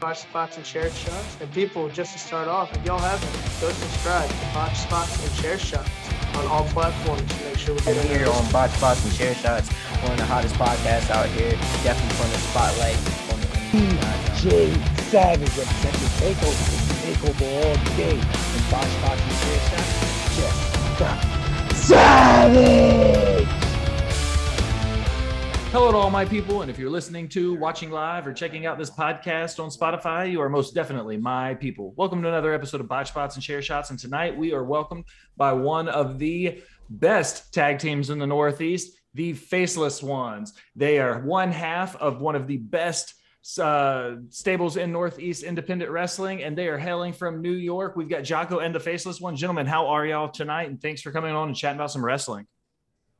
Botch Spots and Chair Shots. And people, just to start off, if y'all haven't, go subscribe to Botch Spots and Chair Shots on all platforms to make sure we get here on Botch Spots and Chair Shots, one of the hottest podcasts out here. Definitely putting the spotlight on the DJ Savage representing Takeover, Takeover all day. And Botch Spots and Chair Shots, check Savage! Hello to all my people. And if you're listening to, watching live, or checking out this podcast on Spotify, you are most definitely my people. Welcome to another episode of Botch Spots and Chair Shots. And tonight we are welcomed by one of the best tag teams in the Northeast, the Faceless Ones. They are one half of one of the best uh, stables in Northeast independent wrestling, and they are hailing from New York. We've got Jocko and the Faceless One. Gentlemen, how are y'all tonight? And thanks for coming on and chatting about some wrestling.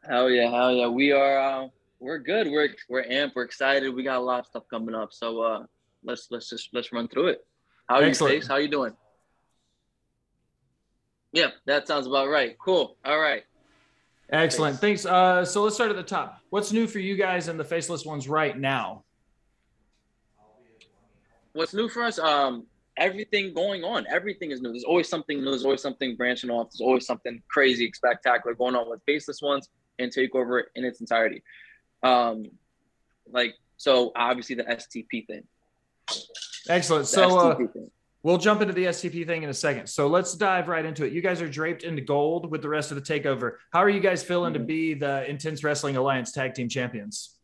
Hell yeah, hell yeah. We are uh, we're good. We're we're amped. We're excited. We got a lot of stuff coming up. So uh, let's let's just let's run through it. How are Excellent. you, Face? How you doing? Yeah, that sounds about right. Cool. All right. Excellent. Thanks. Thanks. Uh, so let's start at the top. What's new for you guys and the faceless ones right now? What's new for us? Um, everything going on. Everything is new. There's always something new. There's always something branching off. There's always something crazy, spectacular going on with faceless ones and takeover in its entirety. Um, like so, obviously the STP thing. Excellent. The so uh, we'll jump into the STP thing in a second. So let's dive right into it. You guys are draped into gold with the rest of the takeover. How are you guys feeling mm-hmm. to be the Intense Wrestling Alliance Tag Team Champions?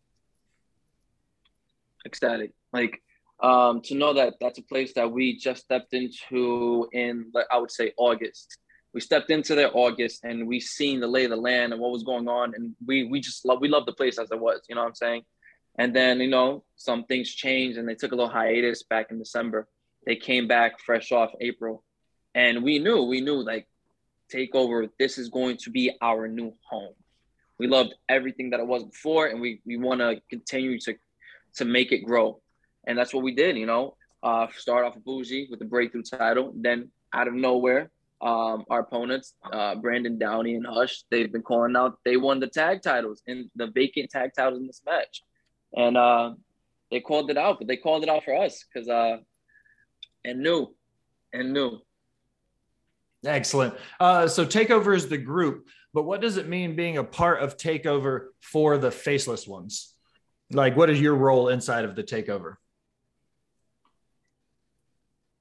Ecstatic. Like um, to know that that's a place that we just stepped into in, I would say, August we stepped into there August and we seen the lay of the land and what was going on and we we just love we love the place as it was, you know what I'm saying? And then, you know, some things changed and they took a little hiatus back in December. They came back fresh off April. And we knew, we knew like takeover, this is going to be our new home. We loved everything that it was before and we we want to continue to to make it grow. And that's what we did, you know. Uh, start off Bougie with the breakthrough title, then out of nowhere, um, our opponents, uh, Brandon Downey and Hush, they've been calling out. They won the tag titles in the vacant tag titles in this match, and uh, they called it out. But they called it out for us because uh, and knew, and knew. Excellent. Uh, so Takeover is the group, but what does it mean being a part of Takeover for the faceless ones? Like, what is your role inside of the Takeover?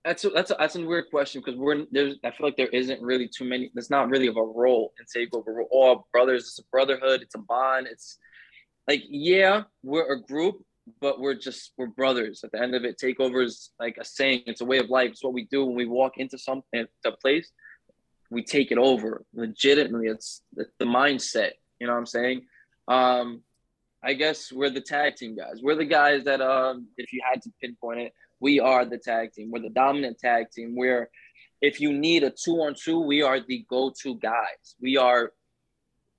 That's a, that's a, that's a weird question because we're there's I feel like there isn't really too many. There's not really of a role in takeover. We're all brothers. It's a brotherhood. It's a bond. It's like yeah, we're a group, but we're just we're brothers. At the end of it, takeover is like a saying. It's a way of life. It's what we do when we walk into something, a place. We take it over legitimately. It's, it's the mindset. You know what I'm saying? Um, I guess we're the tag team guys. We're the guys that um, if you had to pinpoint it we are the tag team. We're the dominant tag team. We're if you need a two on two, we are the go to guys. We are,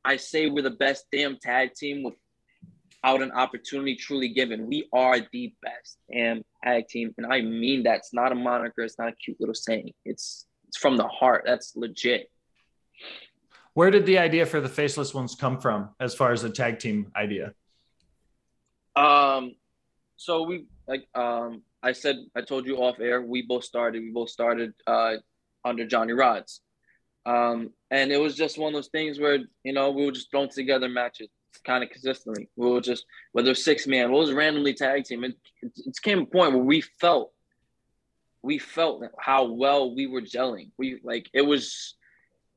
I say, we're the best damn tag team without an opportunity truly given. We are the best damn tag team, and I mean that. It's not a moniker. It's not a cute little saying. It's it's from the heart. That's legit. Where did the idea for the faceless ones come from, as far as the tag team idea? Um, so we like um I said I told you off air. We both started. We both started uh, under Johnny Rods, um, and it was just one of those things where you know we were just throwing together matches kind of consistently. We were just whether six man, what was randomly tag team. It, it, it came a point where we felt we felt how well we were gelling. We like it was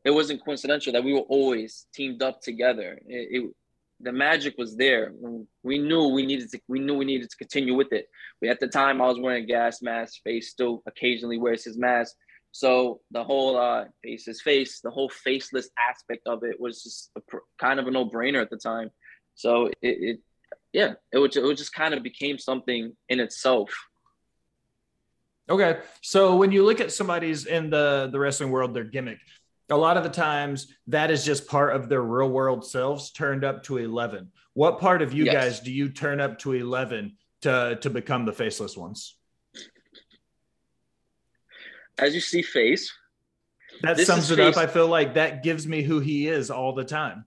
it wasn't coincidental that we were always teamed up together. It, it, the magic was there. We knew we needed to. We knew we needed to continue with it. We, at the time, I was wearing a gas mask. Face still occasionally wears his mask. So the whole uh, face his face, the whole faceless aspect of it was just a, kind of a no brainer at the time. So it, it yeah, it would it just kind of became something in itself. Okay, so when you look at somebody's in the the wrestling world, their gimmick, a lot of the times that is just part of their real world selves turned up to 11 what part of you yes. guys do you turn up to 11 to to become the faceless ones as you see face that sums it face. up i feel like that gives me who he is all the time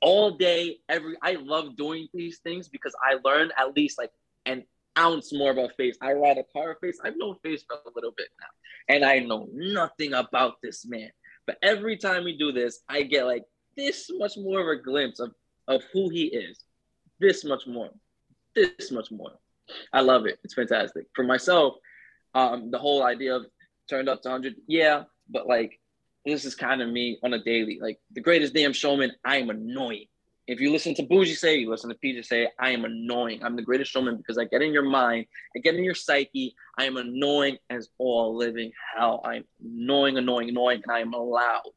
all day every i love doing these things because i learned at least like an ounce more about face. I ride a car face. I've known face for a little bit now, and I know nothing about this man. But every time we do this, I get like this much more of a glimpse of of who he is. This much more. This much more. I love it. It's fantastic. For myself, um, the whole idea of turned up to 100, yeah, but like this is kind of me on a daily. Like the greatest damn showman, I am annoying. If you listen to Bougie say, you listen to PJ say, I am annoying. I'm the greatest showman because I get in your mind, I get in your psyche. I am annoying as all living hell. I'm annoying, annoying, annoying, and I am loud.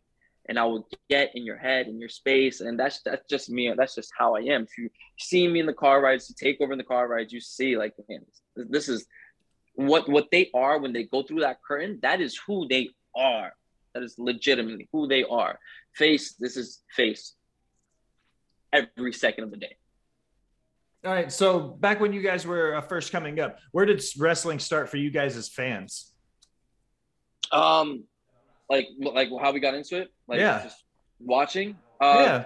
And I will get in your head, in your space, and that's that's just me. That's just how I am. If you see me in the car rides, to take over in the car rides, you see like, man, this is what what they are when they go through that curtain. That is who they are. That is legitimately who they are. Face, this is face every second of the day. All right. So back when you guys were uh, first coming up, where did wrestling start for you guys as fans? Um, like like how we got into it. Like yeah. just watching. Uh, yeah.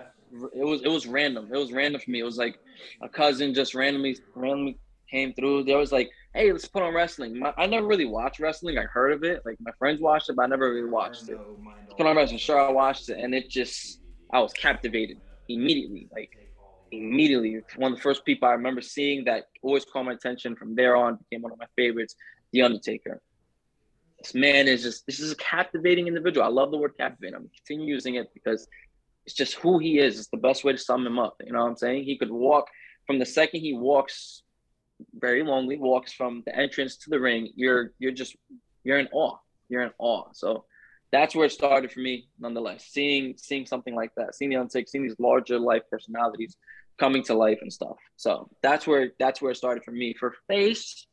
It was it was random. It was random for me. It was like a cousin just randomly randomly came through. They was like, "Hey, let's put on wrestling." My, I never really watched wrestling. I heard of it. Like my friends watched it, but I never really watched it. Let's put on wrestling. Sure, I watched it, and it just I was captivated immediately. Like immediately, one of the first people I remember seeing that always caught my attention. From there on, became one of my favorites, The Undertaker. This man is just this is a captivating individual. I love the word captivating. I'm continue using it because it's just who he is. It's the best way to sum him up. You know what I'm saying? He could walk from the second he walks very lonely, walks from the entrance to the ring. You're you're just you're in awe. You're in awe. So that's where it started for me, nonetheless. Seeing seeing something like that, seeing the Undertaker, seeing these larger life personalities coming to life and stuff. So that's where that's where it started for me. For face,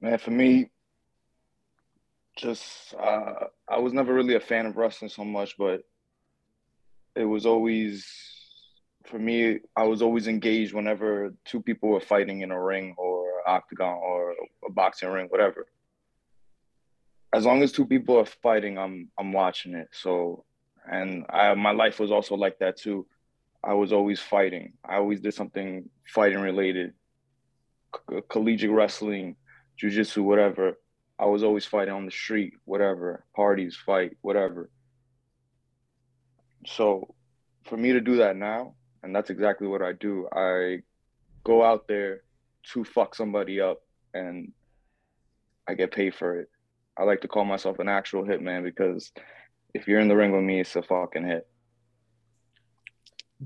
man, for me, just uh, I was never really a fan of wrestling so much, but it was always for me, I was always engaged whenever two people were fighting in a ring or octagon or a boxing ring, whatever. As long as two people are fighting, I'm I'm watching it. So, and I, my life was also like that too. I was always fighting. I always did something fighting related, C- collegiate wrestling, jujitsu, whatever. I was always fighting on the street, whatever, parties, fight, whatever. So, for me to do that now, and that's exactly what I do. I go out there to fuck somebody up and I get paid for it. I like to call myself an actual hitman because if you're in the ring with me, it's a fucking hit.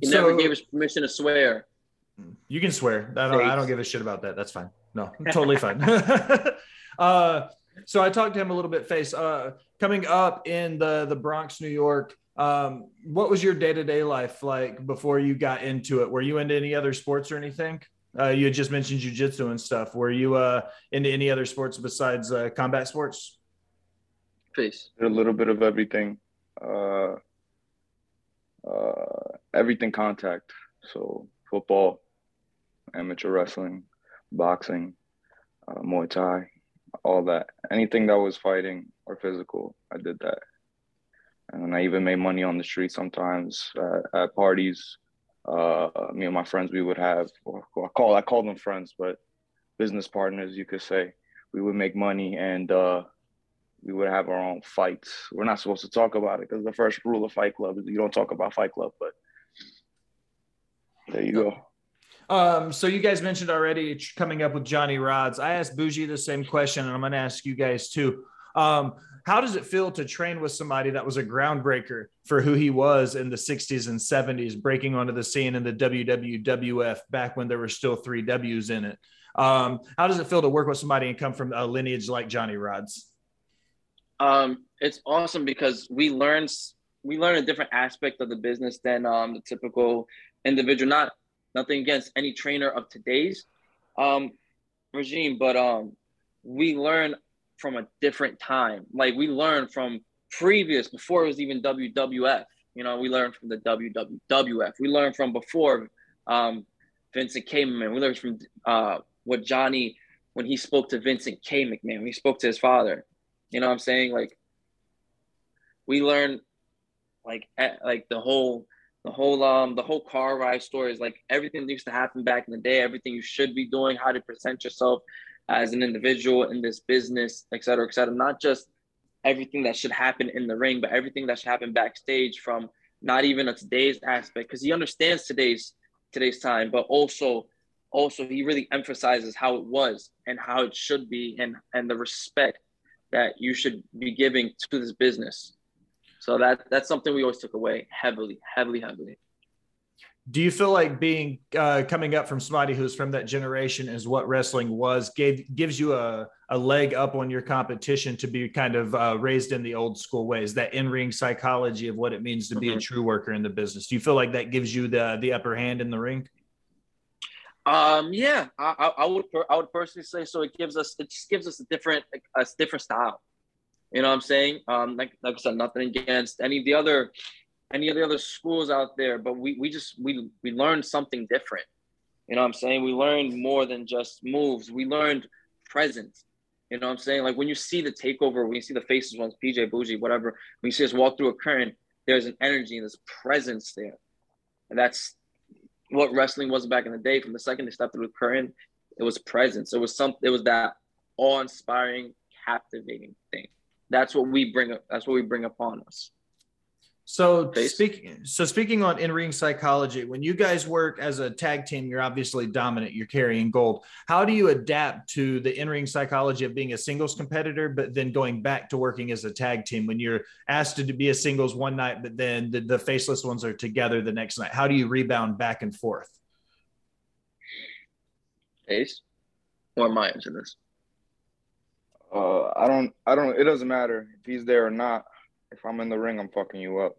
he So- never gave us permission to swear. You can swear. I don't. I don't give a shit about that. That's fine. No, totally fine. uh, so I talked to him a little bit. Face uh, coming up in the the Bronx, New York. Um, what was your day to day life like before you got into it? Were you into any other sports or anything? Uh, you had just mentioned jujitsu and stuff. Were you uh, into any other sports besides uh, combat sports? Did a little bit of everything, uh, uh, everything contact. So football, amateur wrestling, boxing, uh, Muay Thai, all that. Anything that was fighting or physical, I did that. And I even made money on the street sometimes at, at parties. Uh, me and my friends, we would have, or I call I call them friends, but business partners, you could say. We would make money and uh, we would have our own fights. We're not supposed to talk about it because the first rule of Fight Club is you don't talk about Fight Club. But there you go. Um, so you guys mentioned already coming up with Johnny Rods. I asked Bougie the same question, and I'm going to ask you guys too. Um, how does it feel to train with somebody that was a groundbreaker for who he was in the 60s and 70s, breaking onto the scene in the WWF back when there were still three W's in it? Um, how does it feel to work with somebody and come from a lineage like Johnny Rods? Um, it's awesome because we learn we learn a different aspect of the business than um, the typical individual. Not nothing against any trainer of today's um, regime, but um, we learn from a different time. Like we learn from previous before it was even WWF. You know, we learned from the WWF. We learned from before um, Vincent K. McMahon. We learned from uh, what Johnny when he spoke to Vincent K. McMahon. When he spoke to his father. You know what I'm saying? Like we learn like at, like the whole the whole um the whole car ride story is like everything that used to happen back in the day, everything you should be doing, how to present yourself as an individual in this business, et cetera, et cetera. Not just everything that should happen in the ring, but everything that should happen backstage from not even a today's aspect, because he understands today's today's time, but also also he really emphasizes how it was and how it should be and and the respect that you should be giving to this business. So that that's something we always took away heavily, heavily, heavily. Do you feel like being uh, coming up from somebody who's from that generation is what wrestling was gave gives you a, a leg up on your competition to be kind of uh, raised in the old school ways that in ring psychology of what it means to be mm-hmm. a true worker in the business? Do you feel like that gives you the the upper hand in the ring? Um, yeah, I, I would I would personally say so. It gives us it just gives us a different a different style. You know what I'm saying? Um, like like I said, nothing against any of the other any of the other schools out there, but we we just we we learned something different. You know what I'm saying? We learned more than just moves. We learned presence. You know what I'm saying? Like when you see the takeover, when you see the faces once PJ Bougie, whatever, when you see us walk through a current, there's an energy and this presence there. And that's what wrestling was back in the day. From the second they stepped through the current, it was presence. It was something it was that awe-inspiring, captivating thing. That's what we bring. That's what we bring upon us. So speaking so speaking on in-ring psychology, when you guys work as a tag team, you're obviously dominant, you're carrying gold. How do you adapt to the in-ring psychology of being a singles competitor, but then going back to working as a tag team when you're asked to be a singles one night, but then the, the faceless ones are together the next night? How do you rebound back and forth? Ace or am I into this? Uh, I don't. I don't. It doesn't matter if he's there or not. If I'm in the ring, I'm fucking you up.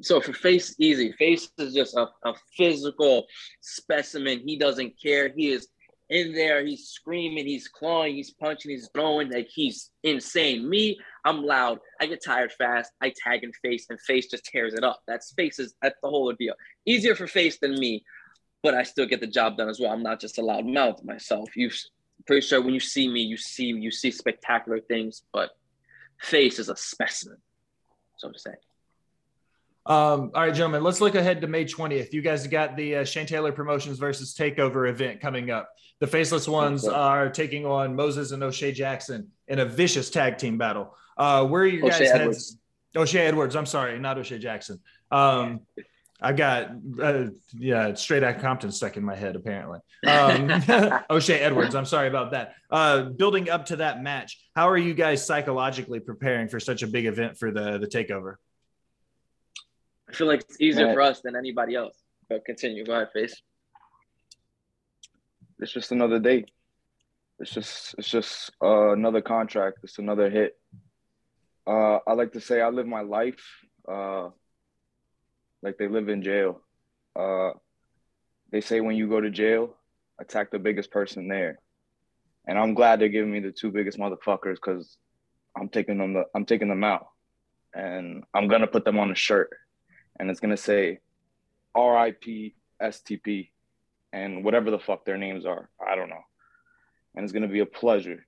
So for Face, easy. Face is just a, a physical specimen. He doesn't care. He is in there. He's screaming. He's clawing. He's punching. He's throwing. Like he's insane. Me, I'm loud. I get tired fast. I tag in Face, and Face just tears it up. That's Face is that's the whole deal. Easier for Face than me, but I still get the job done as well. I'm not just a loud mouth myself. You pretty sure when you see me, you see you see spectacular things, but face is a specimen, so to say. Um, all right, gentlemen, let's look ahead to May 20th. You guys got the uh, Shane Taylor Promotions versus Takeover event coming up. The Faceless Ones are taking on Moses and O'Shea Jackson in a vicious tag team battle. Uh, where are you guys' O'Shea heads? Edwards. O'Shea Edwards. I'm sorry, not O'Shea Jackson. Um, I've got uh, yeah, straight out Compton stuck in my head apparently. Um, O'Shea Edwards, I'm sorry about that. Uh, building up to that match, how are you guys psychologically preparing for such a big event for the the takeover? I feel like it's easier for us than anybody else. But continue, go ahead, face. It's just another day. It's just it's just uh, another contract. It's another hit. Uh, I like to say I live my life. Like they live in jail. Uh, they say when you go to jail, attack the biggest person there. And I'm glad they're giving me the two biggest motherfuckers because I'm taking them the, I'm taking them out, and I'm gonna put them on a shirt, and it's gonna say R.I.P. STP, and whatever the fuck their names are, I don't know. And it's gonna be a pleasure.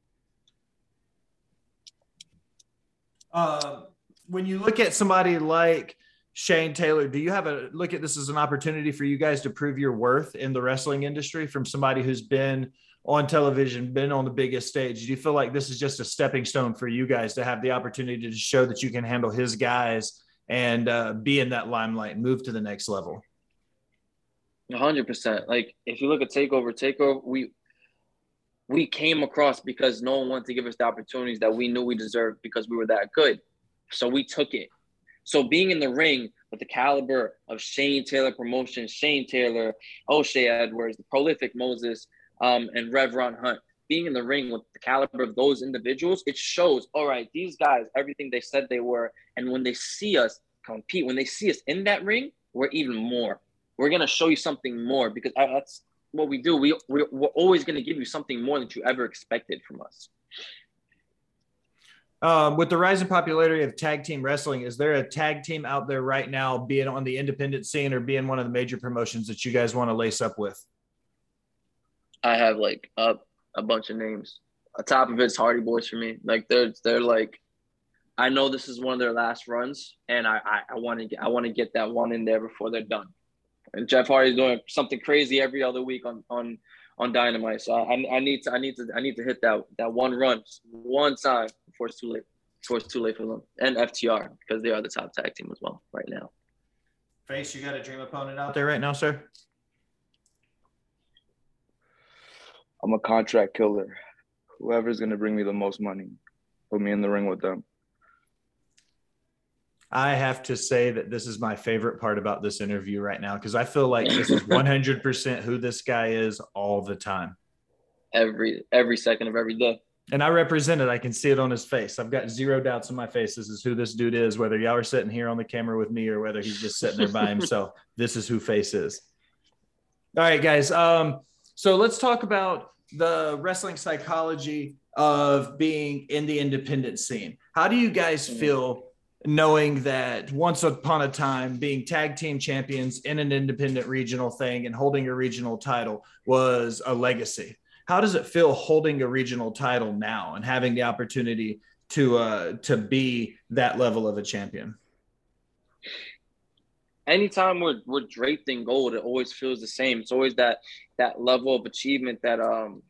Uh, when you look at somebody like Shane Taylor, do you have a look at this as an opportunity for you guys to prove your worth in the wrestling industry from somebody who's been on television, been on the biggest stage? Do you feel like this is just a stepping stone for you guys to have the opportunity to show that you can handle his guys and uh, be in that limelight and move to the next level? 100%. Like if you look at Takeover, Takeover, we we came across because no one wanted to give us the opportunities that we knew we deserved because we were that good. So we took it so being in the ring with the caliber of Shane Taylor promotion, Shane Taylor, O'Shea Edwards, the prolific Moses, um, and Rev Hunt, being in the ring with the caliber of those individuals, it shows, all right, these guys, everything they said they were. And when they see us compete, when they see us in that ring, we're even more. We're going to show you something more because that's what we do. We, we're, we're always going to give you something more than you ever expected from us. Um, with the rising popularity of tag team wrestling, is there a tag team out there right now, being on the independent scene or being one of the major promotions that you guys want to lace up with? I have like a, a bunch of names. On top of it's Hardy Boys for me. Like they're they're like I know this is one of their last runs, and I I want to get I want to get that one in there before they're done. And Jeff Hardy's doing something crazy every other week on on on Dynamite, so I, I need to I need to I need to hit that that one run one time before it's too late before it's too late for them and FTR because they are the top tag team as well right now. Face, you got a dream opponent out there right now, sir? I'm a contract killer. Whoever's gonna bring me the most money, put me in the ring with them. I have to say that this is my favorite part about this interview right now because I feel like this is 100% who this guy is all the time. Every every second of every day. And I represent it. I can see it on his face. I've got zero doubts in my face. This is who this dude is, whether y'all are sitting here on the camera with me or whether he's just sitting there by himself. this is who face is. All right, guys. Um, so let's talk about the wrestling psychology of being in the independent scene. How do you guys feel knowing that once upon a time being tag team champions in an independent regional thing and holding a regional title was a legacy? How does it feel holding a regional title now and having the opportunity to uh, to be that level of a champion? anytime we're we're draped in gold, it always feels the same. It's always that that level of achievement that um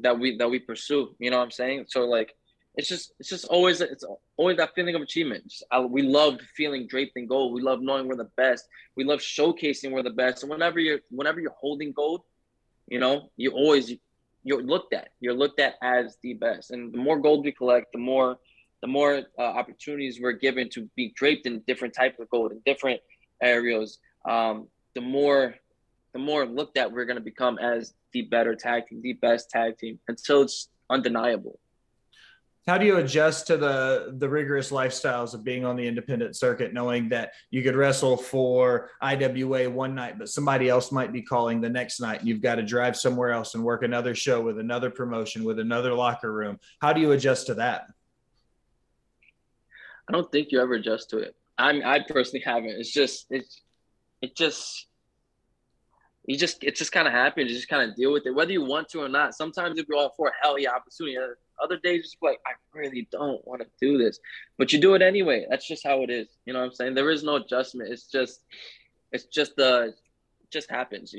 that we that we pursue. You know what I'm saying? So like it's just it's just always it's always that feeling of achievement. Just, I, we love feeling draped in gold. We love knowing we're the best. We love showcasing we're the best. And whenever you're whenever you're holding gold, you know you always you're looked at. You're looked at as the best. And the more gold we collect, the more the more uh, opportunities we're given to be draped in different types of gold in different areas, um, the more the more looked at we're going to become as the better tag team, the best tag team, until it's undeniable. How do you adjust to the the rigorous lifestyles of being on the independent circuit, knowing that you could wrestle for IWA one night, but somebody else might be calling the next night, and you've got to drive somewhere else and work another show with another promotion with another locker room? How do you adjust to that? I don't think you ever adjust to it. I'm I personally haven't. It's just it's it just you just it just kind of happens. You just kind of deal with it, whether you want to or not. Sometimes if you're all for hell yeah opportunity, other days just like I really don't want to do this, but you do it anyway. That's just how it is. You know what I'm saying? There is no adjustment. It's just it's just the uh, it just happens.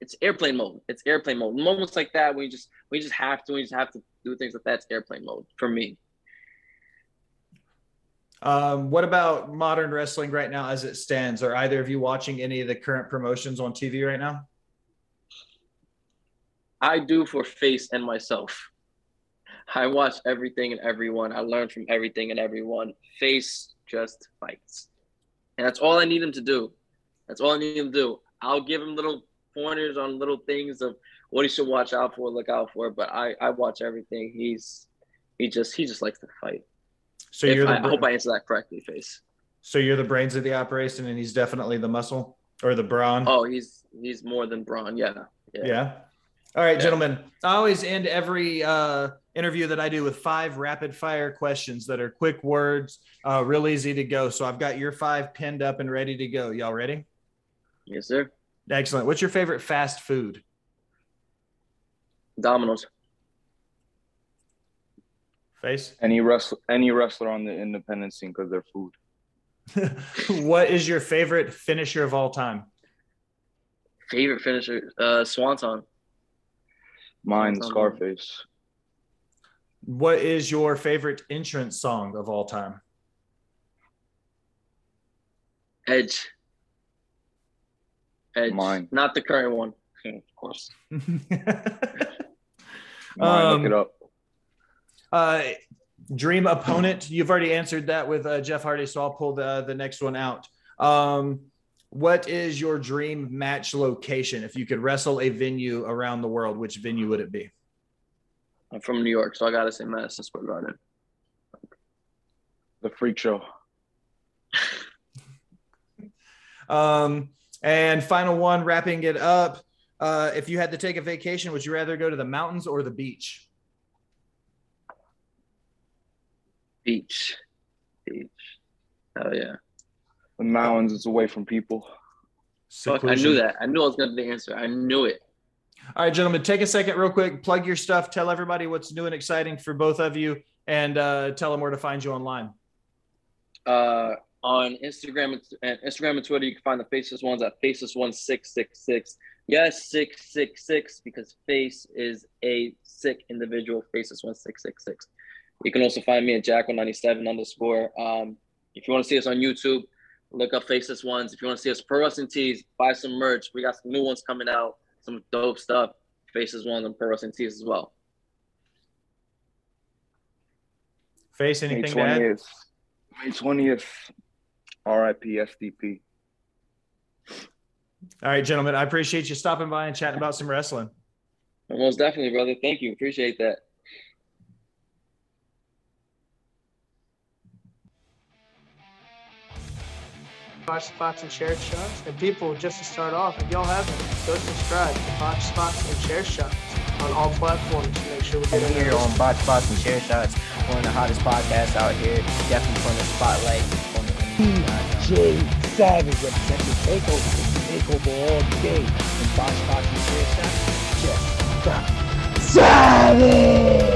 It's airplane mode. It's airplane mode. Moments like that, we just we just have to we just have to do things like that's airplane mode for me. Um, what about modern wrestling right now as it stands? Are either of you watching any of the current promotions on TV right now? I do for Face and myself. I watch everything and everyone. I learn from everything and everyone. Face just fights. And that's all I need him to do. That's all I need him to do. I'll give him little pointers on little things of what he should watch out for, look out for. But I, I watch everything. He's he just he just likes to fight. So if you're the, I, I hope I answer that correctly, face. So you're the brains of the operation, and he's definitely the muscle or the brawn. Oh, he's he's more than brawn. Yeah. Yeah. yeah. All right, yeah. gentlemen. I always end every uh, interview that I do with five rapid fire questions that are quick words, uh, real easy to go. So I've got your five pinned up and ready to go. Y'all ready? Yes, sir. Excellent. What's your favorite fast food? Domino's. Face? Any wrestler, any wrestler on the independent scene because they're food. what is your favorite finisher of all time? Favorite finisher, uh, Swanton. Mine, Swanton. Scarface. What is your favorite entrance song of all time? Edge. Edge. Mine. Not the current one, of course. Mine, um, look it up. Uh, dream opponent. You've already answered that with uh, Jeff Hardy, so I'll pull the the next one out. Um, what is your dream match location? If you could wrestle a venue around the world, which venue would it be? I'm from New York, so I gotta say Madison Square Garden. The Freak Show. um, and final one, wrapping it up. Uh, if you had to take a vacation, would you rather go to the mountains or the beach? Beach. Beach. Oh yeah. The mountains is away from people. Fuck, I knew that. I knew I was gonna the answer. I knew it. All right, gentlemen, take a second real quick, plug your stuff, tell everybody what's new and exciting for both of you, and uh, tell them where to find you online. Uh, on Instagram and Instagram and Twitter, you can find the Faceless Ones at Faceless One Six Six Six. Yes, six six six because Face is a sick individual. Faceless One Six Six Six. You can also find me at Jackal97 underscore. Um, if you want to see us on YouTube, look up Faceless Ones. If you want to see us pro wrestling tees, buy some merch. We got some new ones coming out, some dope stuff. Faces Ones and pro wrestling tees as well. Face May anything to add? twentieth. May twentieth. R.I.P. STP. All right, gentlemen. I appreciate you stopping by and chatting about some wrestling. Most definitely, brother. Thank you. Appreciate that. Botch spots and chair shots. And people, just to start off, if y'all haven't, go subscribe to Botch spots and chair shots on all platforms. to Make sure we get here on Botch Spots and Chair Shots, one of the hottest podcasts out here. Definitely putting the spotlight on the DJ Savage representing Takeover. Takeover all day. And Box Box and Chair Shots. Check. Savage!